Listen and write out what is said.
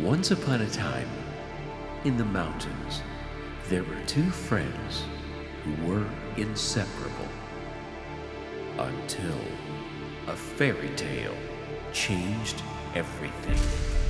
Once upon a time, in the mountains, there were two friends who were inseparable. Until a fairy tale changed everything.